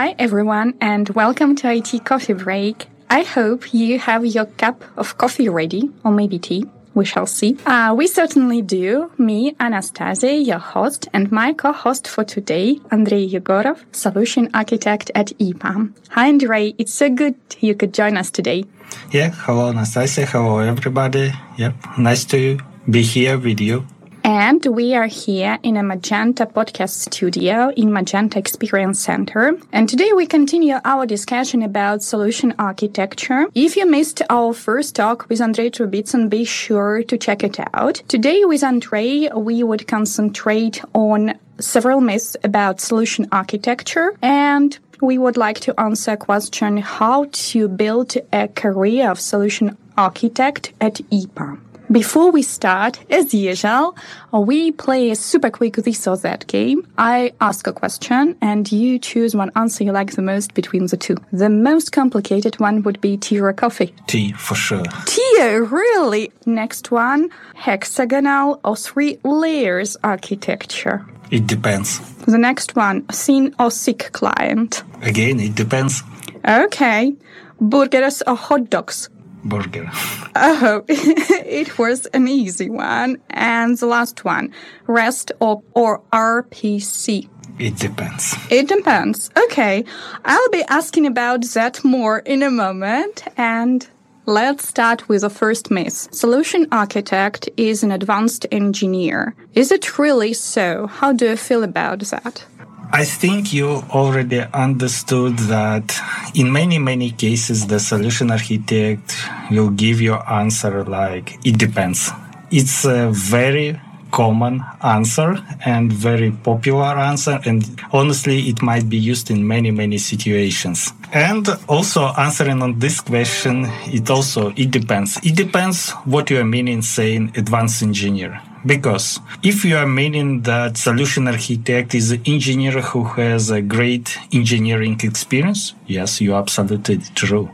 Hi, everyone, and welcome to IT Coffee Break. I hope you have your cup of coffee ready, or maybe tea. We shall see. Uh, we certainly do. Me, Anastasia, your host, and my co-host for today, Andrei Egorov, solution architect at EPAM. Hi, Andrei. It's so good you could join us today. Yeah. Hello, Anastasia. Hello, everybody. Yep. Nice to be here with you. And we are here in a Magenta podcast studio in Magenta Experience Center. And today we continue our discussion about solution architecture. If you missed our first talk with Andrei Trubitsyn, be sure to check it out. Today with Andrei, we would concentrate on several myths about solution architecture and we would like to answer a question how to build a career of solution architect at EPAM. Before we start, as usual, we play a super quick this or that game. I ask a question and you choose one answer you like the most between the two. The most complicated one would be tea or coffee. Tea, for sure. Tea, oh, really? Next one, hexagonal or three layers architecture. It depends. The next one, thin or thick client. Again, it depends. Okay. Burgers or hot dogs? Burger. Oh, it was an easy one. And the last one, REST or, or RPC. It depends. It depends. Okay. I'll be asking about that more in a moment. And let's start with the first myth. Solution architect is an advanced engineer. Is it really so? How do you feel about that? I think you already understood that in many, many cases, the solution architect will give you answer like, it depends. It's a very common answer and very popular answer. And honestly, it might be used in many, many situations. And also answering on this question, it also, it depends. It depends what you are meaning saying advanced engineer. Because if you are meaning that solution architect is an engineer who has a great engineering experience, yes, you're absolutely true.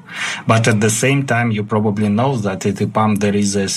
But at the same time, you probably know that at EPAM there is a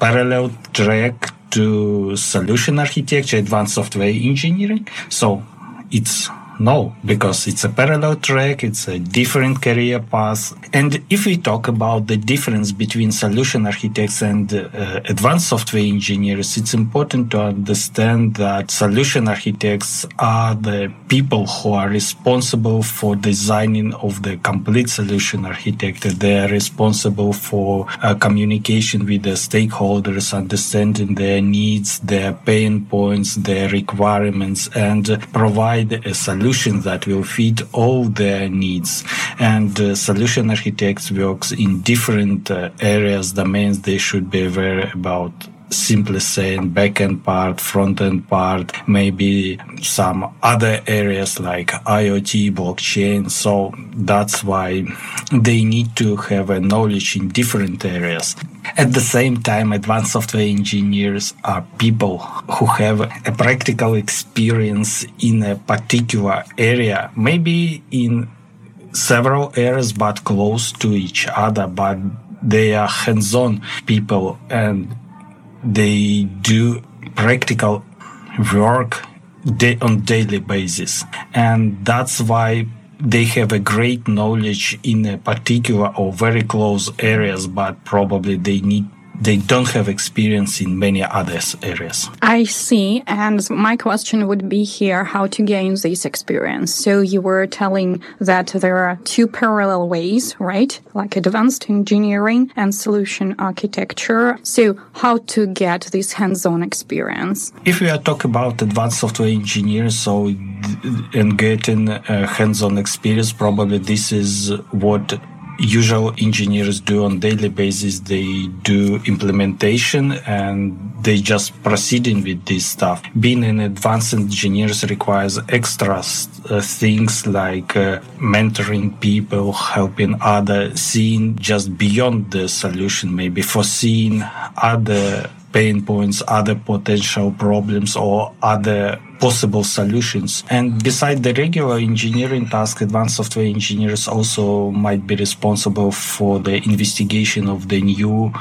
parallel track to solution architecture, advanced software engineering. So it's no, because it's a parallel track, it's a different career path. And if we talk about the difference between solution architects and uh, advanced software engineers, it's important to understand that solution architects are the people who are responsible for designing of the complete solution architecture. They are responsible for uh, communication with the stakeholders, understanding their needs, their pain points, their requirements, and provide a solution solution that will fit all their needs. And uh, solution architects works in different uh, areas, domains they should be aware about simply saying backend part, front-end part, maybe some other areas like IoT, blockchain. So that's why they need to have a knowledge in different areas. At the same time, advanced software engineers are people who have a practical experience in a particular area, maybe in several areas, but close to each other, but they are hands-on people and they do practical work day on daily basis. And that's why they have a great knowledge in a particular or very close areas but probably they need they don't have experience in many other areas. I see. And my question would be here how to gain this experience. So you were telling that there are two parallel ways, right? Like advanced engineering and solution architecture. So how to get this hands-on experience? If we are talking about advanced software engineers, so and getting uh, hands-on experience, probably this is what usual engineers do on daily basis they do implementation and they just proceeding with this stuff. Being an advanced engineers requires extra uh, things like uh, mentoring people helping other seeing just beyond the solution maybe foreseeing other pain points other potential problems or other possible solutions. And beside the regular engineering task, advanced software engineers also might be responsible for the investigation of the new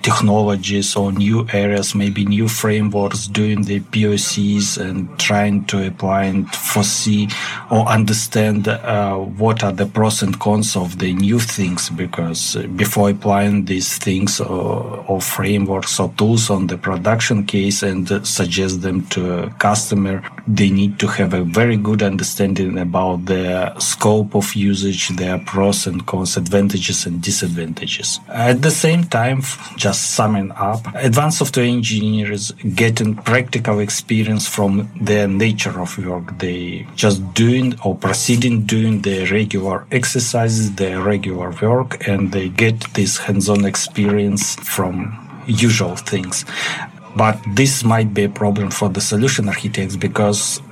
technologies or new areas, maybe new frameworks, doing the POCs and trying to apply and foresee or understand uh, what are the pros and cons of the new things. Because before applying these things or, or frameworks or tools on the production case and suggest them to a customer, they need to have a very good understanding about the scope of usage, their pros and cons, advantages and disadvantages. At the same time, just summing up, advanced software engineers getting practical experience from their nature of work. They just doing or proceeding doing the regular exercises, their regular work, and they get this hands-on experience from usual things. But this might be a problem for the solution architects because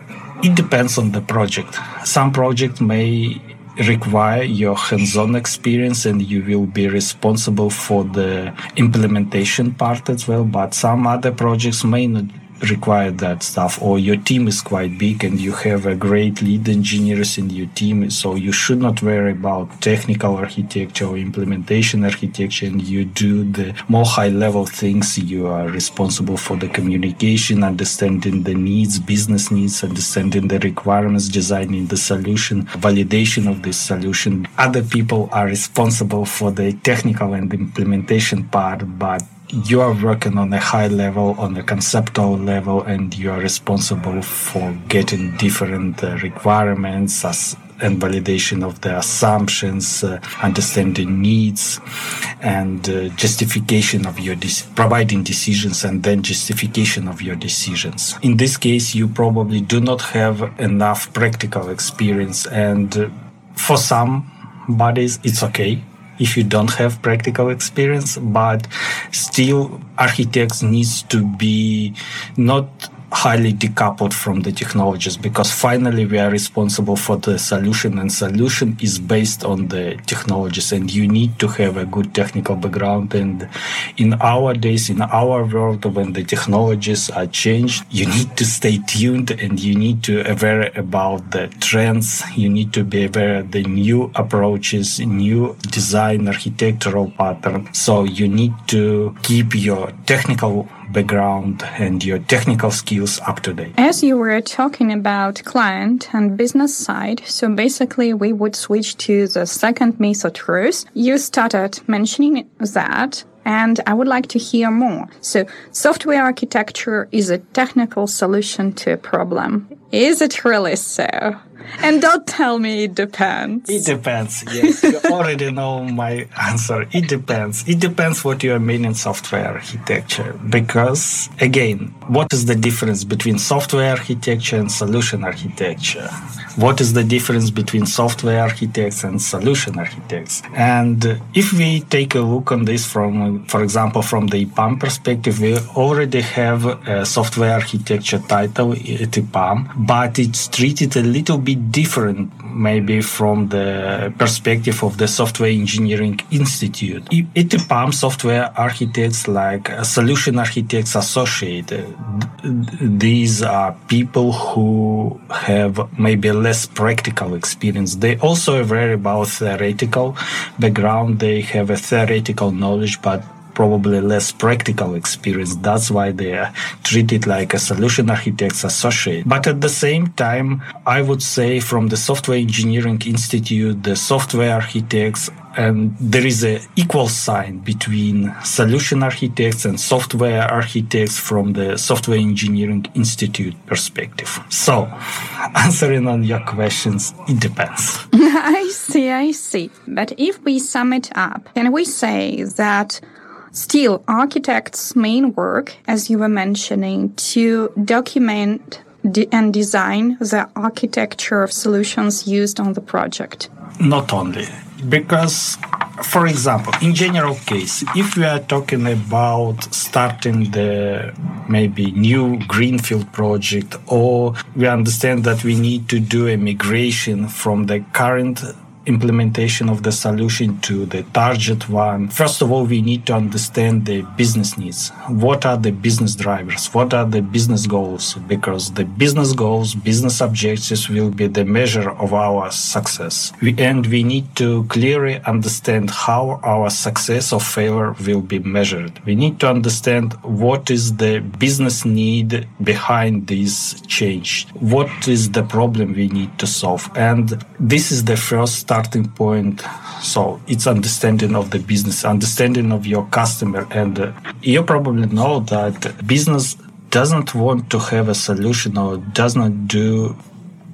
it depends on the project. Some projects may require your hands-on experience and you will be responsible for the implementation part as well but some other projects may not require that stuff or your team is quite big and you have a great lead engineers in your team so you should not worry about technical architecture or implementation architecture and you do the more high level things. You are responsible for the communication understanding the needs business needs understanding the requirements designing the solution validation of this solution. Other people are responsible for the technical and implementation part but you are working on a high level, on a conceptual level, and you are responsible for getting different uh, requirements as, and validation of the assumptions, uh, understanding needs, and uh, justification of your de- providing decisions, and then justification of your decisions. In this case, you probably do not have enough practical experience, and uh, for some bodies, it's okay if you don't have practical experience but still architects needs to be not highly decoupled from the technologies because finally we are responsible for the solution and solution is based on the technologies and you need to have a good technical background and in our days in our world when the technologies are changed you need to stay tuned and you need to aware about the trends. You need to be aware of the new approaches new design architectural pattern. So you need to keep your technical background and your technical skills up to date. As you were talking about client and business side, so basically we would switch to the second myth or truth. You started mentioning that and I would like to hear more. So, software architecture is a technical solution to a problem. Is it really so? And don't tell me it depends. It depends. Yes, you already know my answer. It depends. It depends what you mean in software architecture. Because again, what is the difference between software architecture and solution architecture? What is the difference between software architects and solution architects? And if we take a look on this from, for example, from the EPAM perspective, we already have a software architecture title at EPAM, but it's treated a little bit different maybe from the perspective of the Software Engineering Institute. At EPAM, software architects like uh, solution architects associated, these are people who have maybe less practical experience. They also are very about theoretical background. They have a theoretical knowledge, but probably less practical experience. That's why they are treated like a solution architects associate. But at the same time, I would say from the Software Engineering Institute, the software architects and there is an equal sign between solution architects and software architects from the Software Engineering Institute perspective. So, answering on your questions, it depends. I see, I see. But if we sum it up, can we say that Still, architects' main work, as you were mentioning, to document and design the architecture of solutions used on the project. Not only, because, for example, in general case, if we are talking about starting the maybe new greenfield project, or we understand that we need to do a migration from the current implementation of the solution to the target one, first of all, we need to understand the business needs. What are the business drivers? What are the business goals? Because the business goals, business objectives will be the measure of our success. We, and we need to clearly understand how our success or failure will be measured. We need to understand what is the business need behind this change. What is the problem we need to solve? And this is the first starting point. So it's understanding of the business, understanding of your customer. And uh, you probably know that business doesn't want to have a solution or does not do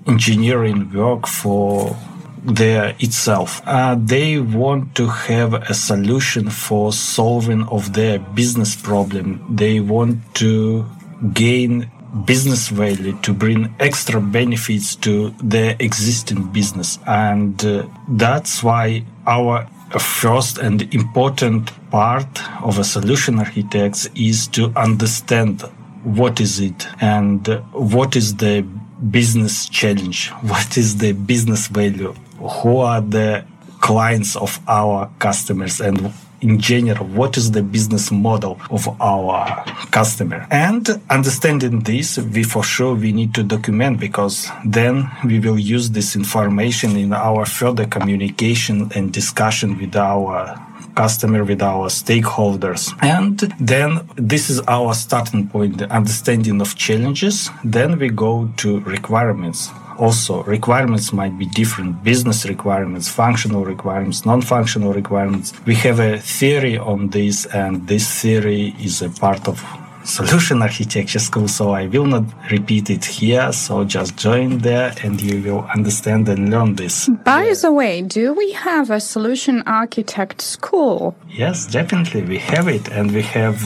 engineering work for their itself. Uh, they want to have a solution for solving of their business problem. They want to gain business value to bring extra benefits to their existing business. And uh, that's why our first and important part of a solution architects is to understand what is it and what is the business challenge what is the business value who are the clients of our customers and in general what is the business model of our customer? And understanding this we for sure we need to document because then we will use this information in our further communication and discussion with our customer with our stakeholders. And then this is our starting point the understanding of challenges. Then we go to requirements also requirements might be different. Business requirements functional requirements non-functional requirements. We have a theory on this and this theory is a part of solution architecture school so i will not repeat it here. So just join there and you will understand and learn this. By yeah. the way do we have a solution architect school? Yes definitely. We have it and we have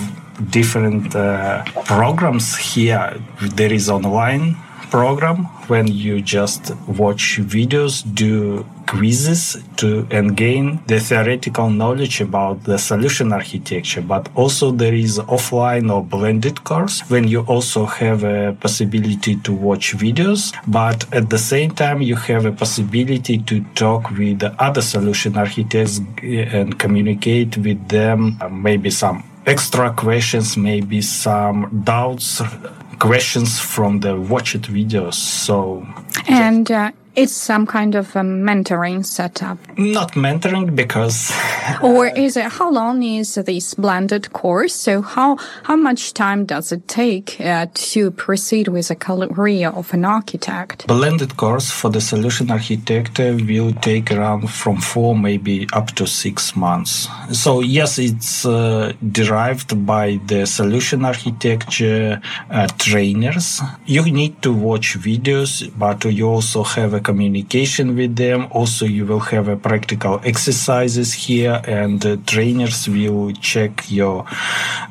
different uh, programs here. There is online program when you just watch videos, do quizzes to and gain the theoretical knowledge about the solution architecture. But also there is offline or blended course when you also have a possibility to watch videos. But at the same time you have a possibility to talk with other solution architects and communicate with them. Maybe some extra questions maybe some doubts questions from the watched videos. So and uh, it's some kind of a mentoring setup. Not mentoring because. or is it? How long is this blended course? So how how much time does it take uh, to proceed with a career of an architect? Blended course for the solution architect will take around from four, maybe up to six months. So yes, it's uh, derived by the solution architecture uh, trainers. You need to watch videos, but you also have a communication with them. Also, you will have a practical exercises here, and the trainers will check your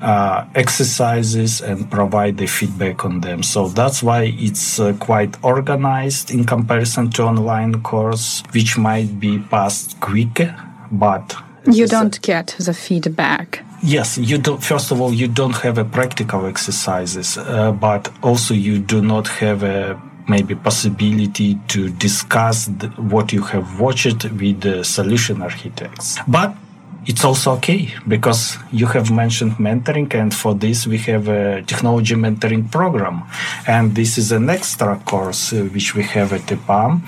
uh, exercises and provide the feedback on them. So that's why it's uh, quite organized in comparison to online course, which might be passed quicker, but you don't get the feedback. Yes, you do. First of all, you don't have a practical exercises, uh, but also you do not have a maybe possibility to discuss what you have watched with the solution architects. But it's also okay because you have mentioned mentoring and for this we have a technology mentoring program. And this is an extra course uh, which we have at EPAM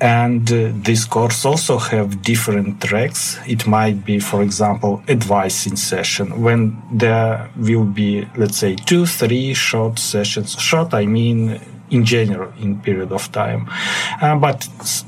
and uh, this course also have different tracks. It might be for example advising session. When there will be let's say two three short sessions. Short i mean in general in period of time. Uh, but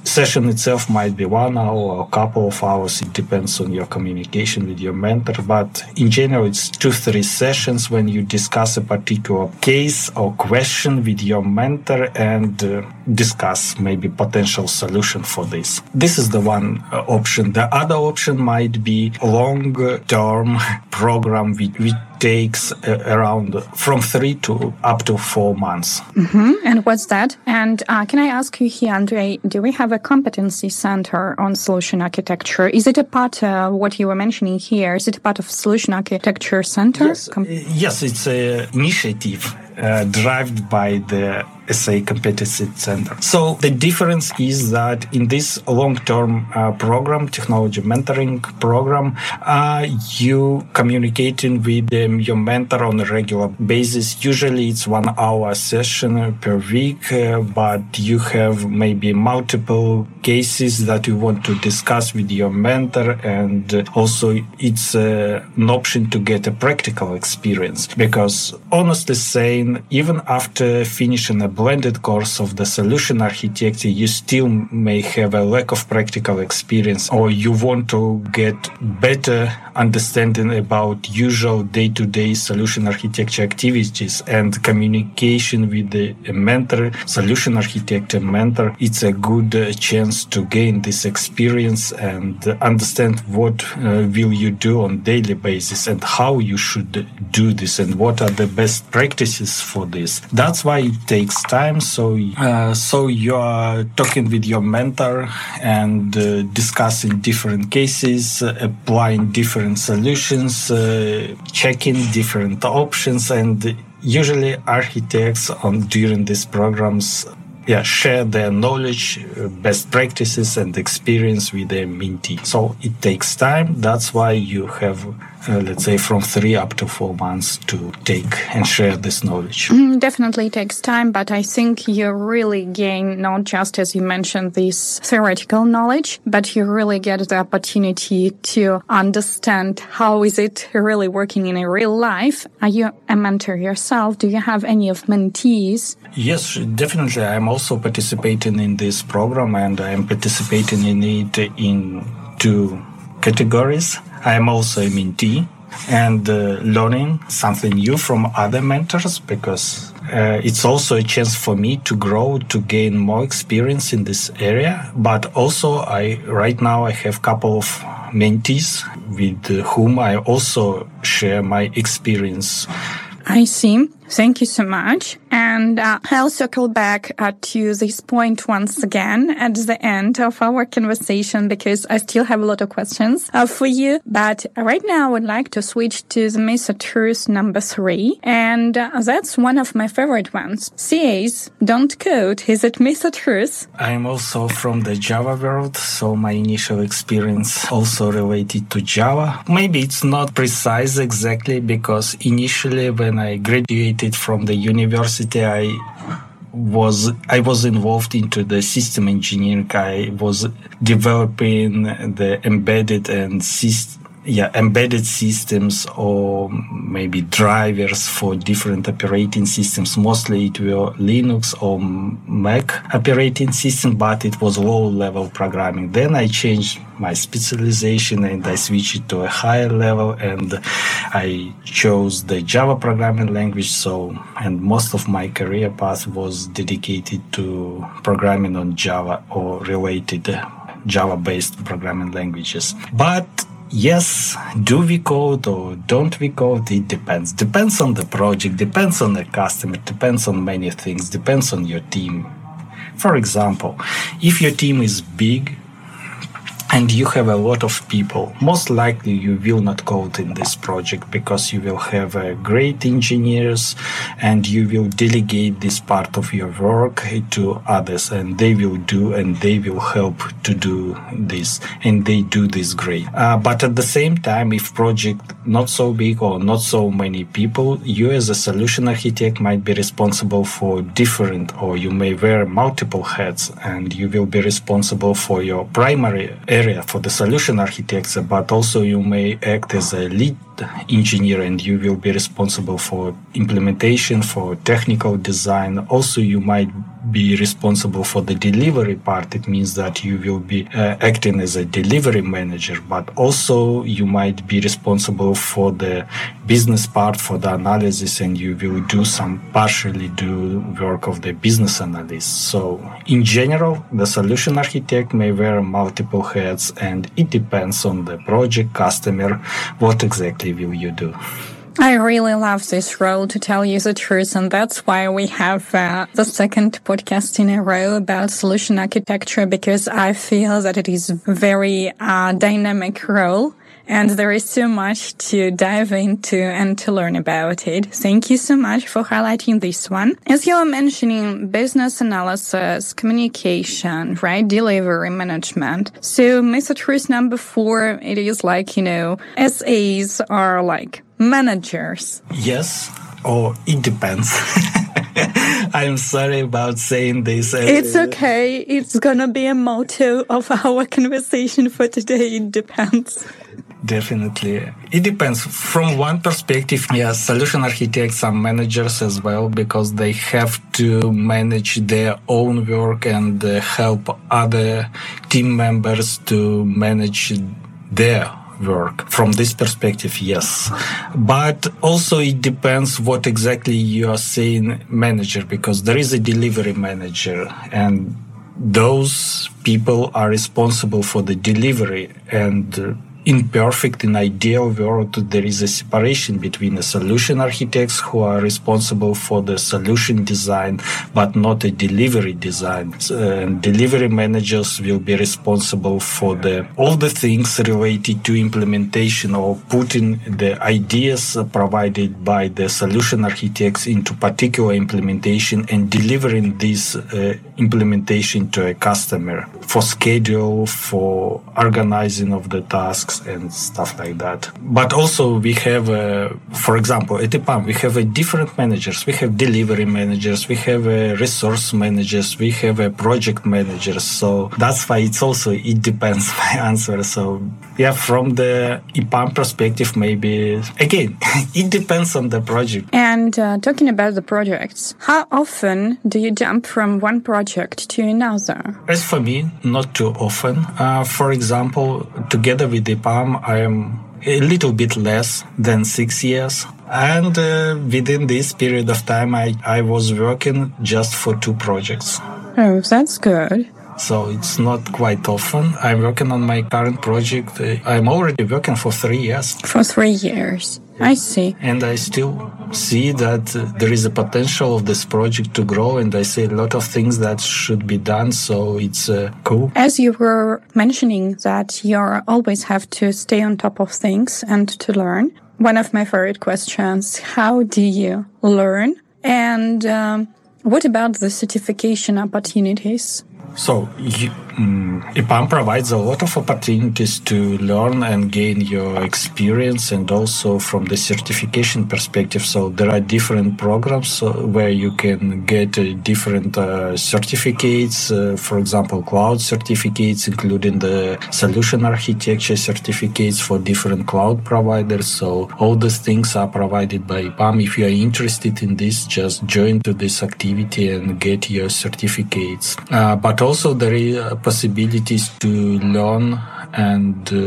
session itself might be one hour or a couple of hours. It depends on your communication with your mentor. But in general it's two three sessions when you discuss a particular case or question with your mentor and uh, discuss maybe potential solution for this. This is the one uh, option. The other option might be long term program with, with takes uh, around from three to up to four months. Mm-hmm. And what's that? And uh, can I ask you here, Andre, do we have a competency center on solution architecture? Is it a part of what you were mentioning here? Is it a part of solution architecture center? Yes, Com- yes it's an initiative uh, driven by the SA Competency Center. So the difference is that in this long-term uh, program, technology mentoring program, uh, you communicating with um, your mentor on a regular basis. Usually it's one hour session per week, uh, but you have maybe multiple cases that you want to discuss with your mentor. And also it's uh, an option to get a practical experience because honestly saying, even after finishing a blended course of the solution architecture, you still may have a lack of practical experience or you want to get better understanding about usual day-to-day solution architecture activities and communication with the mentor, solution architect and mentor. It's a good uh, chance to gain this experience and understand what uh, will you do on daily basis and how you should do this and what are the best practices for this. That's why it takes time. So, uh, so you are talking with your mentor and uh, discussing different cases, applying different solutions, uh, checking different options, and usually architects on during these programs yeah, share their knowledge, uh, best practices, and experience with their mentee. So it takes time. That's why you have uh, let's say from three up to four months to take and share this knowledge. Mm, definitely takes time, but I think you really gain not just as you mentioned this theoretical knowledge, but you really get the opportunity to understand how is it really working in a real life. Are you a mentor yourself? Do you have any of mentees? Yes, definitely. I'm also participating in this program and I'm participating in it in two categories. I am also a mentee and uh, learning something new from other mentors because uh, it's also a chance for me to grow to gain more experience in this area. But also i right now i have a couple of mentees with whom i also share my experience. I see Thank you so much. And uh, I'll circle back uh, to this point once again at the end of our conversation because I still have a lot of questions uh, for you. But right now, I would like to switch to the Myth or Truth number three. And uh, that's one of my favorite ones. SAs don't code. Is it Myth or Truth? I'm also from the Java world, so my initial experience also related to Java. Maybe it's not precise exactly because initially when I graduated graduated from the university, I was I was involved into the system engineering. I was developing the embedded and system yeah, embedded systems or maybe drivers for different operating systems. Mostly it were Linux or Mac operating system, but it was low level programming. Then I changed my specialization and I switched it to a higher level and I chose the Java programming language. So, and most of my career path was dedicated to programming on Java or related Java based programming languages. But yes, do we code or don't we code? It depends. Depends on the project, depends on the customer, depends on many things, depends on your team. For example, if your team is big, and you have a lot of people, most likely you will not code in this project because you will have uh, great engineers and you will delegate this part of your work to others and they will do and they will help to do this and they do this great. Uh, but at the same time, if project not so big or not so many people, you as a solution architect might be responsible for different or you may wear multiple hats and you will be responsible for your primary area for the solution architecture, but also you may act as a lead engineer and you will be responsible for implementation, for technical design. Also, you might be responsible for the delivery part. It means that you will be uh, acting as a delivery manager, but also you might be responsible for the business part, for the analysis, and you will do some partially do work of the business analyst. So in general, the solution architect may wear multiple hats and it depends on the project customer, what exactly you do. I really love this role to tell you the truth. And that's why we have uh, the second podcast in a row about solution architecture, because I feel that it is very uh, dynamic role And there is so much to dive into and to learn about it. Thank you so much for highlighting this one. As you were mentioning, business analysis, communication, right? Delivery management. So myth or truth number four, it is like, you know, SAs are like managers. Yes, or it depends. I'm sorry about saying this. Uh, it's okay. It's gonna be a motto of our conversation for today. It depends. Definitely. It depends. From one perspective, yes, solution architects are managers as well because they have to manage their own work and uh, help other team members to manage their work. From this perspective, yes. But also it depends what exactly you are saying manager because there is a delivery manager and those people are responsible for the delivery and in perfect and ideal world, there is a separation between the solution architects who are responsible for the solution design, but not a delivery design. And delivery managers will be responsible for the all the things related to implementation or putting the ideas provided by the solution architects into particular implementation and delivering this uh, implementation to a customer for schedule, for organizing of the tasks and stuff like that. But also we have, uh, for example, at EPAM, we have a different managers. We have delivery managers, we have a resource managers, we have a project managers. So that's why it's also, it depends my answer. So yeah, from the EPAM perspective, maybe again, it depends on the project. And uh, talking about the projects, how often do you jump from one project to another? As for me, not too often. Uh, for example, together with EPAM, I am a little bit less than six years. And uh, within this period of time, I, I was working just for two projects. Oh, that's good. So it's not quite often. I'm working on my current project. I'm already working for three years. For three years. I see. And I still see that there is a potential of this project to grow, and I see a lot of things that should be done. So it's uh, cool. As you were mentioning that you always have to stay on top of things and to learn. One of my favorite questions: How do you learn? And um, what about the certification opportunities? So, you, um, EPAM provides a lot of opportunities to learn and gain your experience, and also from the certification perspective. So, there are different programs uh, where you can get uh, different uh, certificates. Uh, for example, cloud certificates, including the solution architecture certificates for different cloud providers. So, all these things are provided by EPAM. If you are interested in this, just join to this activity and get your certificates. Uh, but also there are possibilities to learn and uh,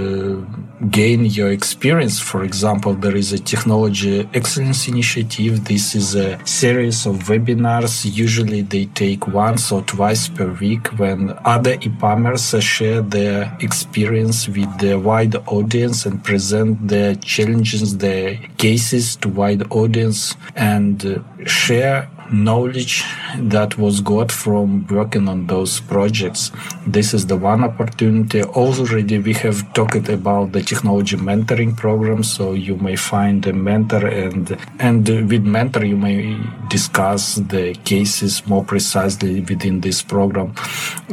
gain your experience. For example, there is a technology excellence initiative. This is a series of webinars. Usually they take once or twice per week when other EPAMers share their experience with the wide audience and present their challenges, their cases to wide audience and uh, share knowledge that was got from working on those projects. This is the one opportunity. Already we have talked about the technology mentoring program, so you may find a mentor and and with mentor you may discuss the cases more precisely within this program.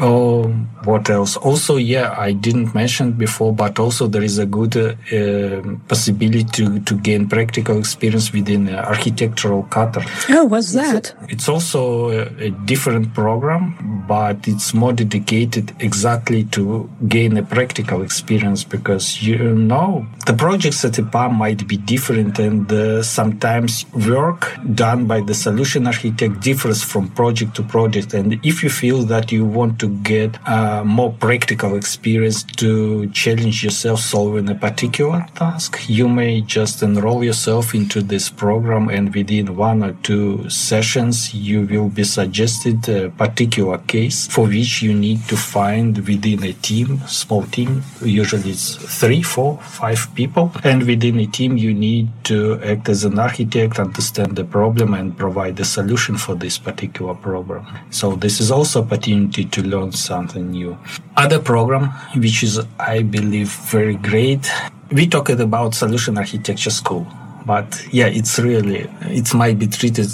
Oh, what else? Also, yeah, I didn't mention before, but also there is a good uh, possibility to, to gain practical experience within architectural kata. Oh, what's that? It's also a, a, different program, but it's more dedicated exactly to gain a practical experience because you know the projects at EPAM might be different and uh, sometimes work done by the solution architect differs from project to project. And if you feel that you want to get a more practical experience to challenge yourself solving a particular task, you may just enroll yourself into this program and within one or two sessions you will be suggested a particular case for which you need to find within a team, small team, usually it's three, four, five people. And within a team, you need to act as an architect, understand the problem and provide a solution for this particular problem. So this is also opportunity to learn something new. Other program, which is, I believe, very great we talked about solution architecture school but yeah it's really it might be treated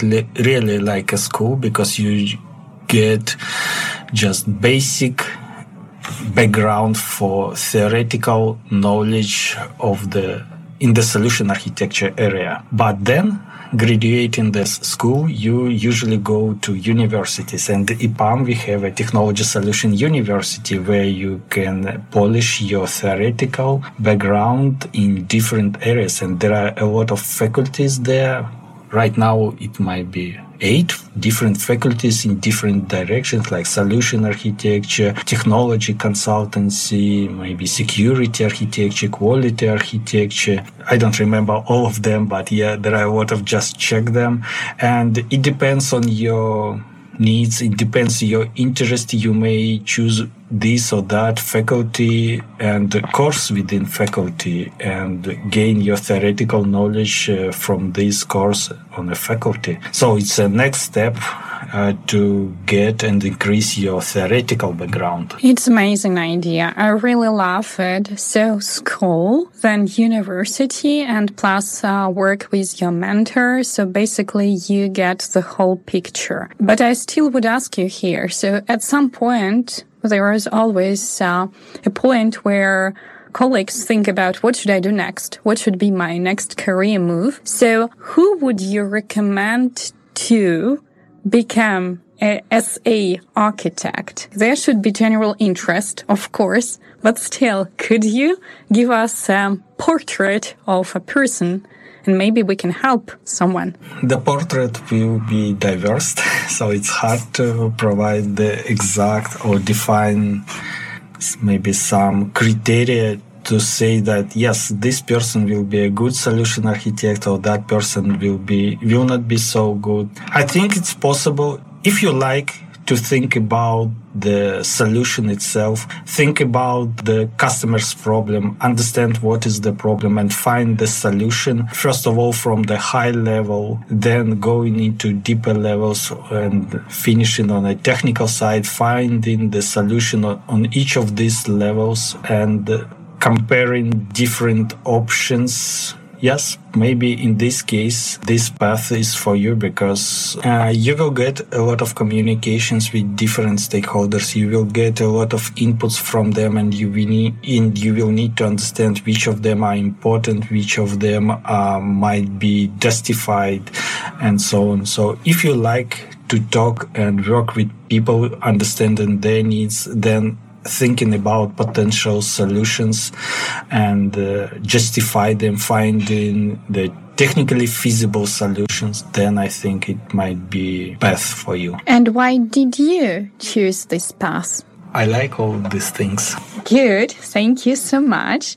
really like a school because you get just basic background for theoretical knowledge of the in the solution architecture area. But then graduating this school, you usually go to universities. And EPAM, we have a technology solution university where you can polish your theoretical background in different areas. And there are a lot of faculties there. Right now, it might be eight different faculties in different directions like solution architecture, technology consultancy, maybe security architecture, quality architecture. I don't remember all of them, but yeah, there are a lot of just check them. And it depends on your needs. It depends your interest. You may choose this or that faculty and course within faculty and gain your theoretical knowledge uh, from this course on a faculty. So it's a next step uh, to get and increase your theoretical background. It's amazing idea. I really love it. So school, then university, and plus uh, work with your mentor. So basically, you get the whole picture. But I still would ask you here. So at some point, there is always uh, a point where colleagues think about what should I do next? What should be my next career move? So who would you recommend to become a SA architect? There should be general interest, of course, but still, could you give us a portrait of a person and maybe we can help someone. The portrait will be diverse, so it's hard to provide the exact or define maybe some criteria to say that yes this person will be a good solution architect or that person will be will not be so good i think it's possible if you like to think about the solution itself, think about the customer's problem, understand what is the problem and find the solution. First of all, from the high level, then going into deeper levels and finishing on a technical side, finding the solution on each of these levels and comparing different options yes, maybe in this case, this path is for you because uh, you will get a lot of communications with different stakeholders. You will get a lot of inputs from them, and you will need, and you will need to understand which of them are important, which of them uh, might be justified, and so on. So, if you like to talk and work with people, understanding their needs, then thinking about potential solutions and uh, justify them, finding the technically feasible solutions, then I think it might be path for you. And why did you choose this path? I like all these things. Good. Thank you so much.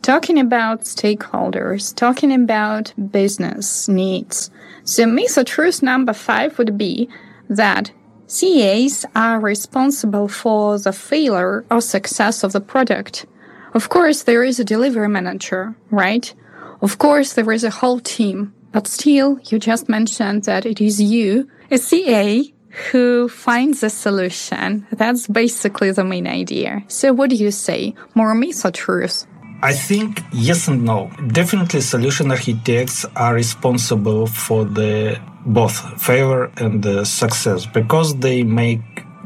Talking about stakeholders, talking about business needs. So, myth or truth number five would be that SAs are responsible for the failure or success of the product. Of course, there is a delivery manager, right? Of course, there is a whole team, but still, you just mentioned that it is you, a SA, who finds a solution. That's basically the main idea. So what do you say? More myth or truth? I think yes and no. Definitely solution architects are responsible for the both failure and the success because they make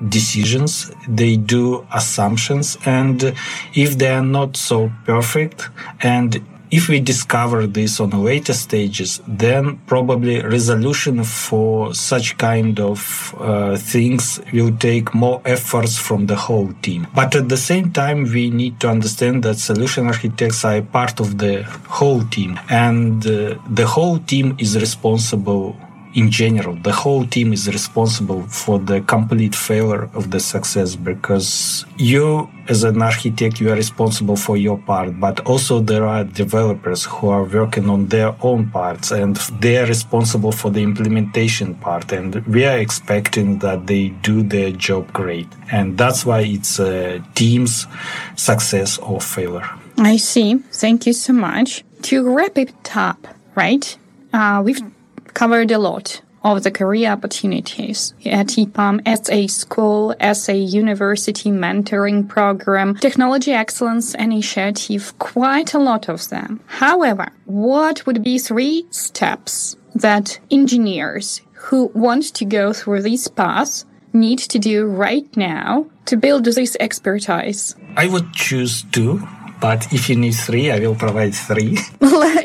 decisions they do assumptions and if they are not so perfect and if we discover this on later stages, then probably resolution for such kind of uh, things will take more efforts from the whole team. But at the same time, we need to understand that solution architects are part of the whole team, and uh, the whole team is responsible in general, the whole team is responsible for the complete failure of the success because you, as an architect, you are responsible for your part, but also there are developers who are working on their own parts and they are responsible for the implementation part. And we are expecting that they do their job great. And that's why it's a team's success or failure. I see. Thank you so much. To wrap it up, right? Uh, we've covered a lot of the career opportunities at EPAM as a school, as a university mentoring program, technology excellence initiative, quite a lot of them. However, what would be three steps that engineers who want to go through this path need to do right now to build this expertise? I would choose two but if you need three, I will provide three.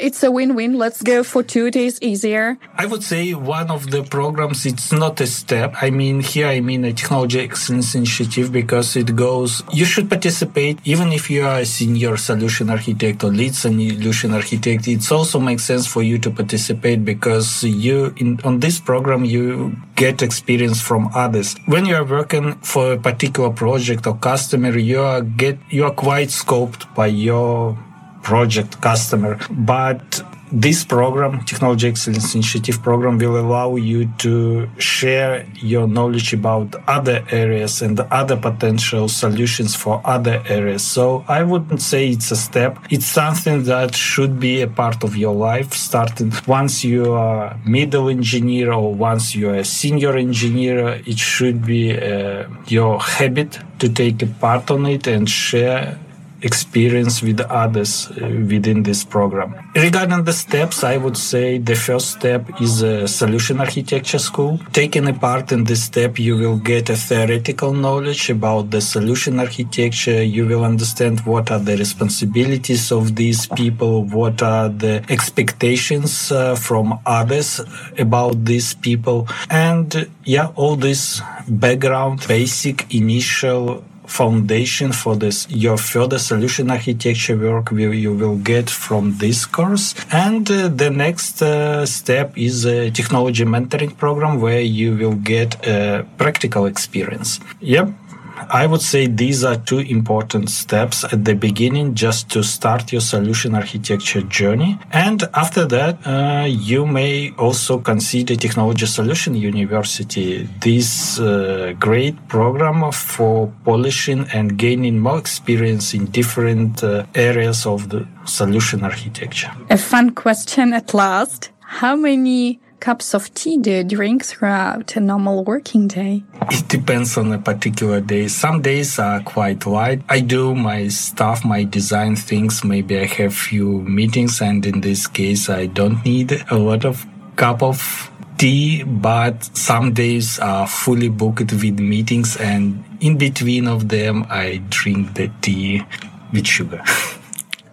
it's a win-win. Let's go for two days easier. I would say one of the programs, it's not a step. I mean, here I mean a technology excellence initiative because it goes, you should participate even if you are a senior solution architect or lead solution architect. It also makes sense for you to participate because you, in, on this program, you get experience from others. When you are working for a particular project or customer, you are get, you are quite scoped by your project customer. But this program, Technology Excellence Initiative program, will allow you to share your knowledge about other areas and other potential solutions for other areas. So I wouldn't say it's a step. It's something that should be a part of your life, starting once you are middle engineer or once you're a senior engineer. It should be uh, your habit to take a part on it and share experience with others uh, within this program. Regarding the steps, I would say the first step is a solution architecture school. Taking a part in this step, you will get a theoretical knowledge about the solution architecture. You will understand what are the responsibilities of these people, what are the expectations uh, from others about these people. And yeah, all this background, basic initial foundation for this your further solution architecture work will, you will get from this course. And uh, the next uh, step is a technology mentoring program where you will get a practical experience. Yep I would say these are two important steps at the beginning just to start your solution architecture journey. And after that, uh, you may also consider Technology Solution University, this uh, great program for polishing and gaining more experience in different uh, areas of the solution architecture. A fun question at last. How many cups of tea do you drink throughout a normal working day? It depends on a particular day. Some days are quite light. I do my stuff, my design things. Maybe I have few meetings, and in this case, I don't need a lot of cup of tea. But some days are fully booked with meetings, and in between of them, I drink the tea with sugar.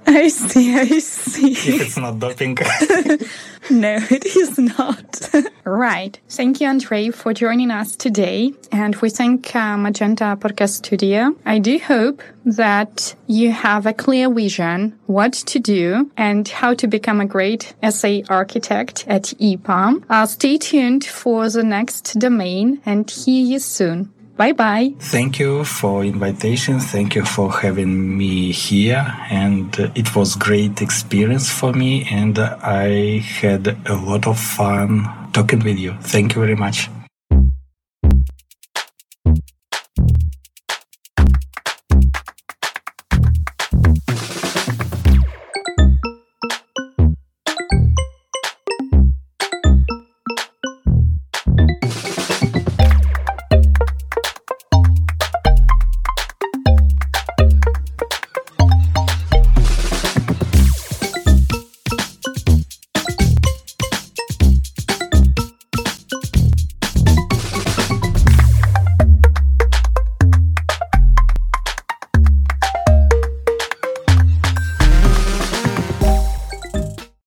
I see, I see. If it's not doping. no, it is not. right. Thank you, Andrei, for joining us today. And we thank uh, Magenta Podcast Studio. I do hope that you have a clear vision what to do and how to become a great SA architect at EPAM. Uh, stay tuned for the next domain and hear you soon. Bye bye. Thank you for invitation. Thank you for having me here. And it was great experience for me. And I had a lot of fun talking with you. Thank you very much.